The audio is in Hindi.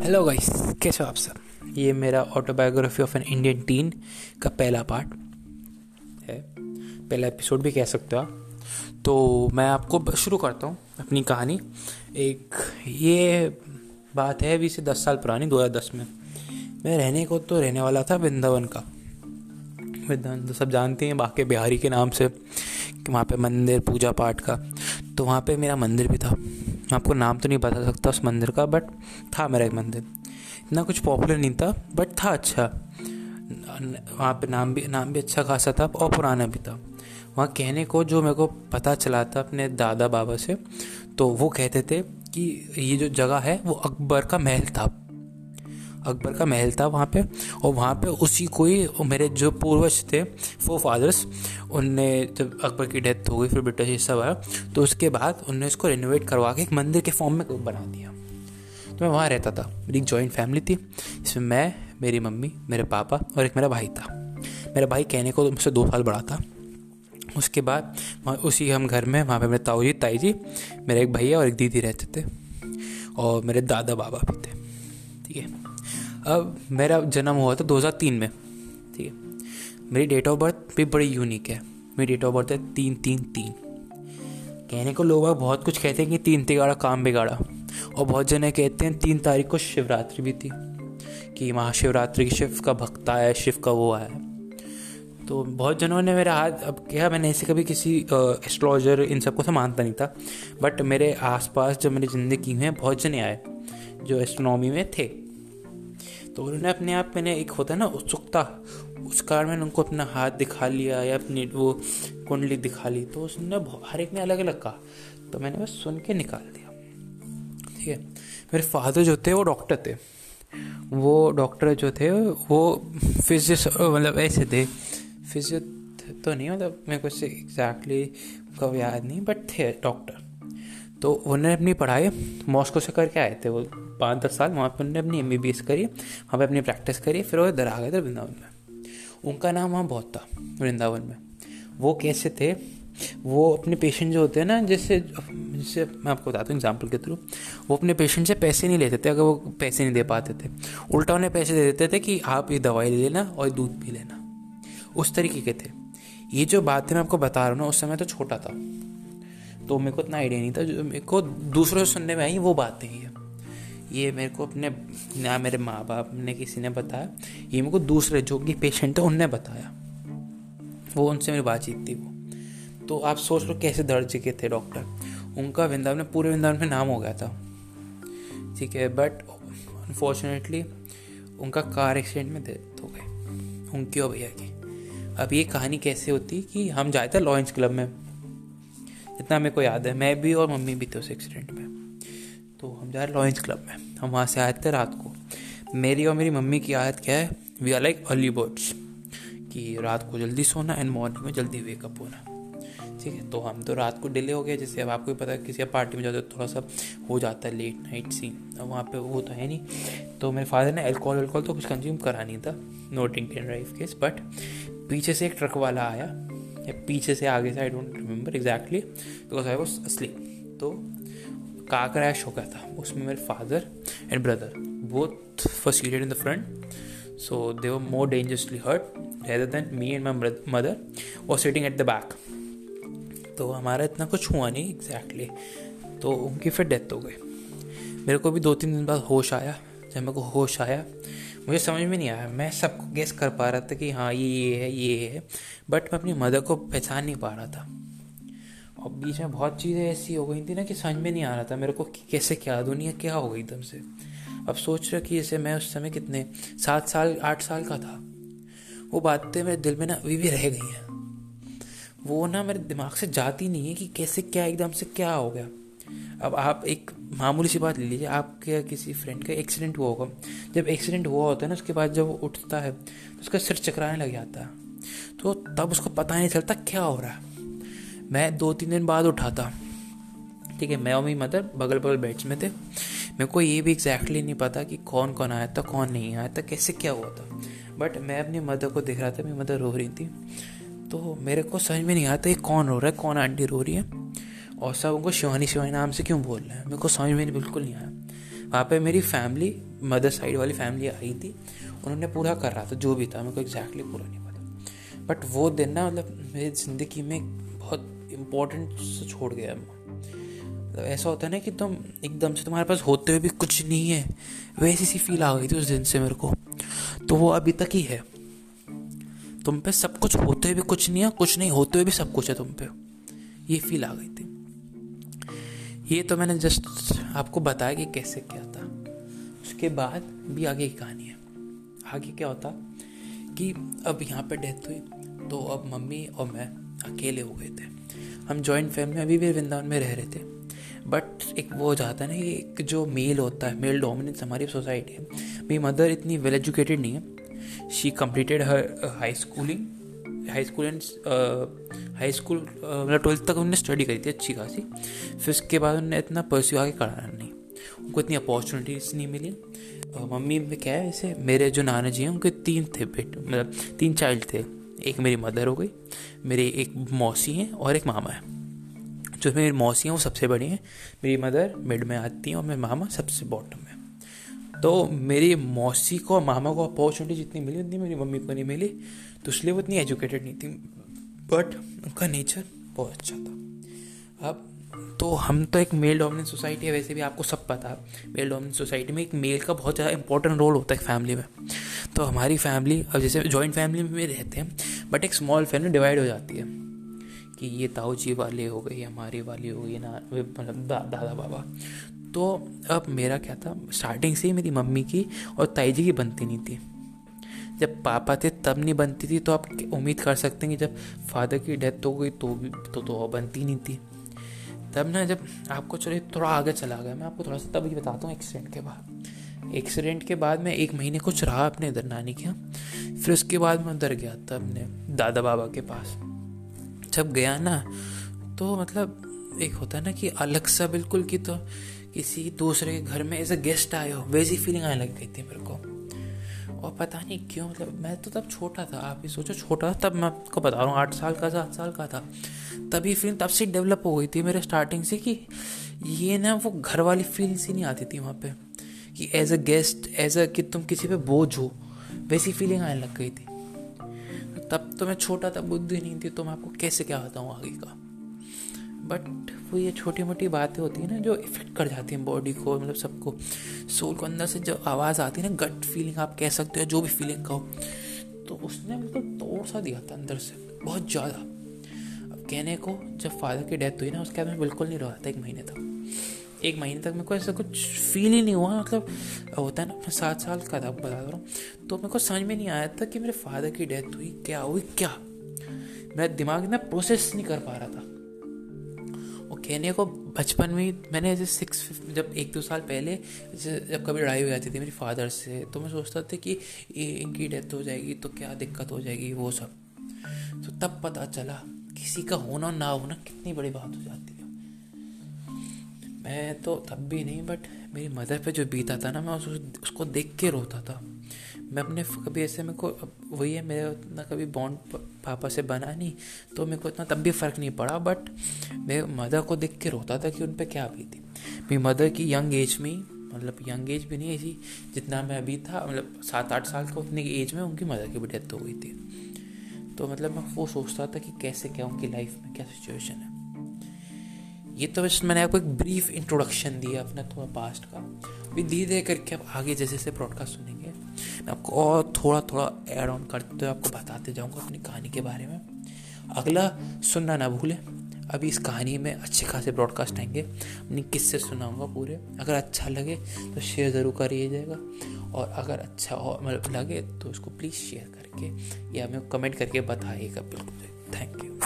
हेलो गाइस कैसे हो आप सब? ये मेरा autobiography of an Indian teen का पहला पार्ट है। पहला एपिसोड भी कह सकते हो आप। तो मैं आपको शुरू करता हूँ अपनी कहानी। एक, ये बात है अभी से दस साल पुरानी 2010 में। मैं रहने को तो रहने वाला था वृंदावन का। वृंदावन तो सब जानते हैं, बाकी बिहारी के नाम से। कि वहाँ पे मंदिर, पूजा पाठ का। तो वहाँ पे मेरा मंदिर भी था। मैं आपको नाम तो नहीं बता सकता उस मंदिर का बट था मेरा एक मंदिर। इतना कुछ पॉपुलर नहीं था बट था अच्छा। वहाँ पे नाम भी नाम भी अच्छा खासा था और पुराना भी था। वहाँ कहने को, जो मेरे को पता चला था अपने दादा बाबा से तो वो कहते थे कि ये जो जगह है, वो अकबर का महल था। अकबर का महल था वहाँ पे, और वहाँ पे उसी को ही मेरे जो पूर्वज थे फोर फादर्स उनने जब अकबर की डेथ हो गई, फिर ब्रिटिश ये सब आया तो उसके बाद उनने इसको रिनोवेट करवा के एक मंदिर के फॉर्म में बना दिया। तो मैं वहाँ रहता था, मेरी एक जॉइंट फैमिली थी इसमें मैं, मेरी मम्मी, मेरे पापा और एक मेरा भाई था। मेरा भाई कहने को मुझसे दो साल बड़ा था। उसके बाद उसी हम घर में, वहाँ पे मेरे ताऊ जी, ताई जी, मेरे एक भैया और एक दीदी रहते थे, और मेरे दादा बाबा भी थे। अब मेरा जन्म हुआ था 2003 में, ठीक है। मेरी डेट ऑफ़ बर्थ भी बड़ी यूनिक है। मेरी डेट ऑफ़ बर्थ है तीन तीन तीन। कहने को लोग बहुत कुछ कहते हैं कि तीन तिगाड़ा, काम बिगाड़ा। और बहुत जने कहते हैं तीन तारीख को शिवरात्रि भी थी, कि महाशिवरात्रि की शिव का भक्त आया शिव का वो आया तो बहुत जनों ने मेरा हाथ, अब क्या मैंने ऐसे कभी किसी एस्ट्रोलॉजर इन सबको तो मानता नहीं था बट मेरे आसपास जो मेरी ज़िंदगी में बहुत जने आए, जो एस्ट्रोनॉमी में थे। तो उन्होंने अपने आप मैंने एक होता है ना उत्सुकता, उस कारण मैंने उनको अपना हाथ दिखा लिया या अपनी वो कुंडली दिखा ली तो उसने हर एक ने अलग अलग कहा। तो मैंने बस सुन के निकाल दिया। ठीक है? मेरे फादर जो थे वो डॉक्टर थे। वो डॉक्टर जो थे वो फिजिस मतलब ऐसे थे। फिजियो तो नहीं मतलब मेरे को एग्जैक्टली कब याद नहीं बट थे डॉक्टर तो उन्होंने अपनी पढ़ाई मॉस्को से करके आए थे वो पाँच दस साल, वहाँ पर उन्होंने अपनी एम बी बी एस करी, वहाँ पर अपनी प्रैक्टिस करी, फिर वो इधर आ गए थे वृंदावन में। उनका नाम वहाँ बहुत था, वृंदावन में। वो कैसे थे, वो अपने पेशेंट जो होते हैं ना, जैसे जैसे मैं आपको बताता हूँ एग्ज़ाम्पल के थ्रू वो अपने पेशेंट से पैसे नहीं लेते थे, अगर वो पैसे नहीं दे पाते थे। उल्टा उन्हें पैसे दे देते थे कि आप ये दवाई ले लेना और दूध पी लेना। उस तरीके के थे। ये जो बात है मैं आपको बता रहा हूँ ना, उस समय तो छोटा था। तो मेरे को इतना आइडिया नहीं था जो मेरे को दूसरों से सुनने में आई वो बात ही है ये मेरे को अपने ना मेरे माँ बाप ने किसी ने बताया। ये मेरे को दूसरे जो कि पेशेंट थे उनने बताया। वो उनसे मेरी बातचीत थी वो। तो आप सोच लो कैसे दर्ज के थे डॉक्टर उनका वृंदावन में पूरे वृंदावन में नाम हो गया था। ठीक है बट अनफॉर्चुनेटली उनका कार एक्सीडेंट में डेथ हो गई। उनकी और भैया की। अब ये कहानी कैसे होती कि हम जाए थे लॉन्च क्लब में। इतना मेरे को याद है। मैं भी और मम्मी भी थे उस एक्सीडेंट में। तो हम जा रहे लॉन्च क्लब में। हम वहाँ से आए थे रात को। मेरी और मेरी मम्मी की आदत क्या है? We are like early birds कि रात को जल्दी सोना एंड मॉर्निंग में जल्दी वेकअप होना। ठीक है? तो हम तो रात को डिले हो गए। जैसे अब आपको भी पता है, किसी पार्टी में जाते तो थोड़ा सा हो जाता है लेट नाइट सीन अब वहाँ पे वो तो है नहीं। तो मेरे फादर ने अल्कोहल वल्कोहल तो कुछ कंज्यूम करा नहीं था no drink and drive case but पीछे से एक ट्रक वाला आया। या पीछे से आगे से I don't remember exactly because I was asleep तो कार क्रैश हो गया था, उसमें मेरे father and brother both first seated in the front so they were more dangerously hurt rather than me and my mother was sitting at the back तो हमारा इतना कुछ हुआ नहीं एग्जैक्टली. तो उनकी फिर डेथ हो गई मेरे को भी दो तीन दिन बाद होश आया, जब मेरे को होश आया मुझे समझ में नहीं आया। मैं सबको गेस कर पा रहा था कि हाँ ये ये है ये है। बट मैं अपनी मदर को पहचान नहीं पा रहा था। और बीच में बहुत चीज़ें ऐसी हो गई थी ना कि समझ में नहीं आ रहा था मेरे को कैसे क्या दुनिया क्या हो गई एकदम से अब सोच रहा कि जैसे मैं उस समय कितने, सात साल, आठ साल का था। वो बातें मेरे दिल में ना अभी भी रह गई हैं। वो ना मेरे दिमाग से जाती नहीं है कि कैसे क्या, एकदम से क्या हो गया। अब आप एक मामूली सी बात ले लीजिए, आपके किसी फ्रेंड का एक्सीडेंट हुआ होगा। जब एक्सीडेंट हुआ होता है ना, उसके बाद जब वो उठता है तो उसका सिर चकराने लग जाता है। तो तब उसको पता नहीं चलता क्या हो रहा है। मैं दो तीन दिन बाद उठा था ठीक है, मैं और मेरी मदर बगल बगल बेड्स में थे। मेरे को ये भी एग्जैक्टली नहीं पता कि कौन कौन आया था, कौन नहीं आया था, कैसे क्या हुआ था। बट मैं अपनी मदर को देख रहा था, मेरी मदर रो रही थी। तो मेरे को समझ में नहीं आता ये कौन रो रहा है, कौन आंटी रो रही है। और सब उनको शिवानी शिवानी नाम से क्यों बोल रहे हैं? मेरे को समझ में बिल्कुल नहीं आया। वहाँ पे मेरी फैमिली मदर साइड वाली फैमिली आई थी। उन्होंने पूरा कर रहा था, जो भी था, मेरे को एग्जैक्टली पूरा नहीं पता। बट वो दिन ना मतलब मेरी ज़िंदगी में बहुत इम्पोर्टेंट छोड़ गया मतलब ऐसा होता है ना कि तुम एकदम से तुम्हारे पास होते हुए भी कुछ नहीं है। वैसी सी फील आ गई थी उस दिन से मेरे को। तो वो अभी तक ही है। तुम पे सब कुछ होते हुए भी कुछ नहीं है, कुछ नहीं होते हुए भी सब कुछ है तुम पे। ये फील आ गई थी। ये तो मैंने जस्ट आपको बताया कि कैसे क्या था। उसके बाद भी आगे की कहानी है। आगे क्या होता कि अब यहाँ पे डेथ हुई तो अब मम्मी और मैं अकेले हो गए थे। हम जॉइंट फैमिली में, अभी भी वृंदावन में रह रहे थे। बट एक वो हो जाता है ना कि एक जो मेल होता है मेल डोमिनेंस हमारी सोसाइटी है। मेरी मदर इतनी वेल एजुकेटेड नहीं है। She completed her high schooling high school and high school मतलब ट्वेल्थ तक उन्होंने स्टडी करी थी अच्छी खासी। फिर उसके बाद उन्होंने इतना परस्यू आगे करा नहीं। उनको इतनी अपॉर्चुनिटीज़ नहीं मिली। और मम्मी में क्या है, ऐसे मेरे जो नाना जी हैं, उनके तीन थे बेटे मतलब तीन चाइल्ड थे। एक मेरी मदर हो गई, मेरी एक मौसी हैं और एक मामा है। जो मेरी मौसी हैं, वो सबसे बड़ी हैं। मेरी मदर मिड में आती हैं और मेरे मामा सबसे बॉटम में तो मेरी मौसी को मामा को अपॉर्चुनिटी जितनी मिली, उतनी मेरी मम्मी को नहीं मिली। तो इसलिए वो इतनी एजुकेटेड नहीं थी। बट उनका नेचर बहुत अच्छा था। अब तो हम तो एक मेल डोमिनेंट सोसाइटी है वैसे भी आपको सब पता है। मेल डोमिनेंट सोसाइटी में एक मेल का बहुत ज़्यादा इंपॉर्टेंट रोल होता है फैमिली में। तो हमारी फैमिली अब जैसे जॉइंट फैमिली में रहते हैं बट एक स्मॉल फैमिली डिवाइड हो जाती है। कि ये ताऊ जी वाले हो गए हमारी वाले हो गए ना मतलब दा, दादा बाबा। तो अब मेरा क्या था स्टार्टिंग से ही मेरी मम्मी की और ताई जी की बनती नहीं थी। जब पापा थे तब नहीं बनती थी तो आप उम्मीद कर सकते हैं कि जब फादर की डेथ हो गई तो भी तो, तो बनती नहीं थी। तब ना जब आपको चलो थोड़ा आगे चला गया मैं आपको थोड़ा सा तब बताता हूँ एक्सीडेंट के बाद। एक्सीडेंट के बाद मैं एक महीने कुछ रहा अपने इधर नानी के यहाँ। फिर उसके बाद मैं उधर गया था अपने दादा बाबा के पास। जब गया ना तो मतलब एक होता है ना कि अलग सा बिल्कुल कि तो किसी दूसरे के घर में एज अ गेस्ट आए हो वैसी फीलिंग आने लग गई थी मेरे को। और पता नहीं क्यों मतलब मैं तो तब छोटा था, आप ही सोचो, छोटा था, तब मैं आपको बता रहा हूँ, आठ साल का सात साल का था। तभी फीलिंग तब से डेवलप हो गई थी मेरे स्टार्टिंग से कि ये ना वो घर वाली फीलिंग सी नहीं आती थी वहाँ पे, कि as a guest as a कि तुम किसी पे बोझ हो, वैसी फीलिंग आने लग गई थी। तब तो मैं छोटा था, बुद्धि नहीं थी तो मैं आपको कैसे क्या बताऊँ आगे का। बट वो ये छोटी मोटी बातें होती हैं ना जो इफ़ेक्ट कर जाती हैं बॉडी को मतलब सबको। सोल को अंदर से जो आवाज़ आती है ना गट फीलिंग आप कह सकते हो, जो भी फीलिंग कहो। तो उसने बिल्कुल तोड़ सा दिया था अंदर से, बहुत ज़्यादा। अब कहने को, जब फादर की डेथ हुई ना, उसके बाद मैं बिल्कुल नहीं रहा था, एक महीने तक। एक महीने तक मेरे को ऐसा कुछ फील ही नहीं हुआ मतलब होता है ना मैं सात साल का था, बता रहा हूँ। तो मेरे को समझ में नहीं आया था कि मेरे फादर की डेथ हुई, क्या हुई, क्या? मेरा दिमाग ना प्रोसेस नहीं कर पा रहा था। कहने को बचपन में मैंने ऐसे सिक्स जब एक दो साल पहले जब कभी लड़ाई हो जाती थी मेरी फादर से तो मैं सोचता था कि इनकी डेथ हो जाएगी तो क्या दिक्कत हो जाएगी वो सब। तो तब पता चला किसी का होना ना होना कितनी बड़ी बात हो जाती है मैं तो तब भी नहीं बट मेरी मदर पे जो बीता था ना मैं उस, उसको देख के रोता था। मैं अपने कभी ऐसे मेरे को वही है, मेरा उतना कभी बॉन्ड पापा से बना नहीं तो मेरे को इतना तब भी फ़र्क नहीं पड़ा बट मैं मदर को देख के रोता था कि उन पर क्या थी मेरी मदर की यंग एज में मतलब यंग एज भी नहीं ऐसी, जितना मैं अभी था मतलब सात आठ साल का उतनी एज में उनकी मदर की भी डेथ हो गई थी। तो मतलब मैं वो सोचता था कि कैसे क्या उनकी लाइफ में क्या सिचुएशन है। ये तो बस मैंने आपको एक ब्रीफ इंट्रोडक्शन दिया अपना थोड़ा पास्ट का। अभी धीरे धीरे करके आप आगे जैसे जैसे ब्रॉडकास्ट सुनेंगे मैं आपको और थोड़ा थोड़ा एड ऑन करते हुए आपको बताते जाऊँगा अपनी कहानी के बारे में। अगला सुनना ना भूलें। अभी इस कहानी में अच्छे खासे ब्रॉडकास्ट आएँगे। अपनी किस्से सुनाऊँगा पूरे। अगर अच्छा लगे तो शेयर ज़रूर करिए जाएगा। और अगर अच्छा और मतलब लगे तो उसको प्लीज़ शेयर करके या हमें कमेंट करके बताइएगा बिल्कुल। Thank you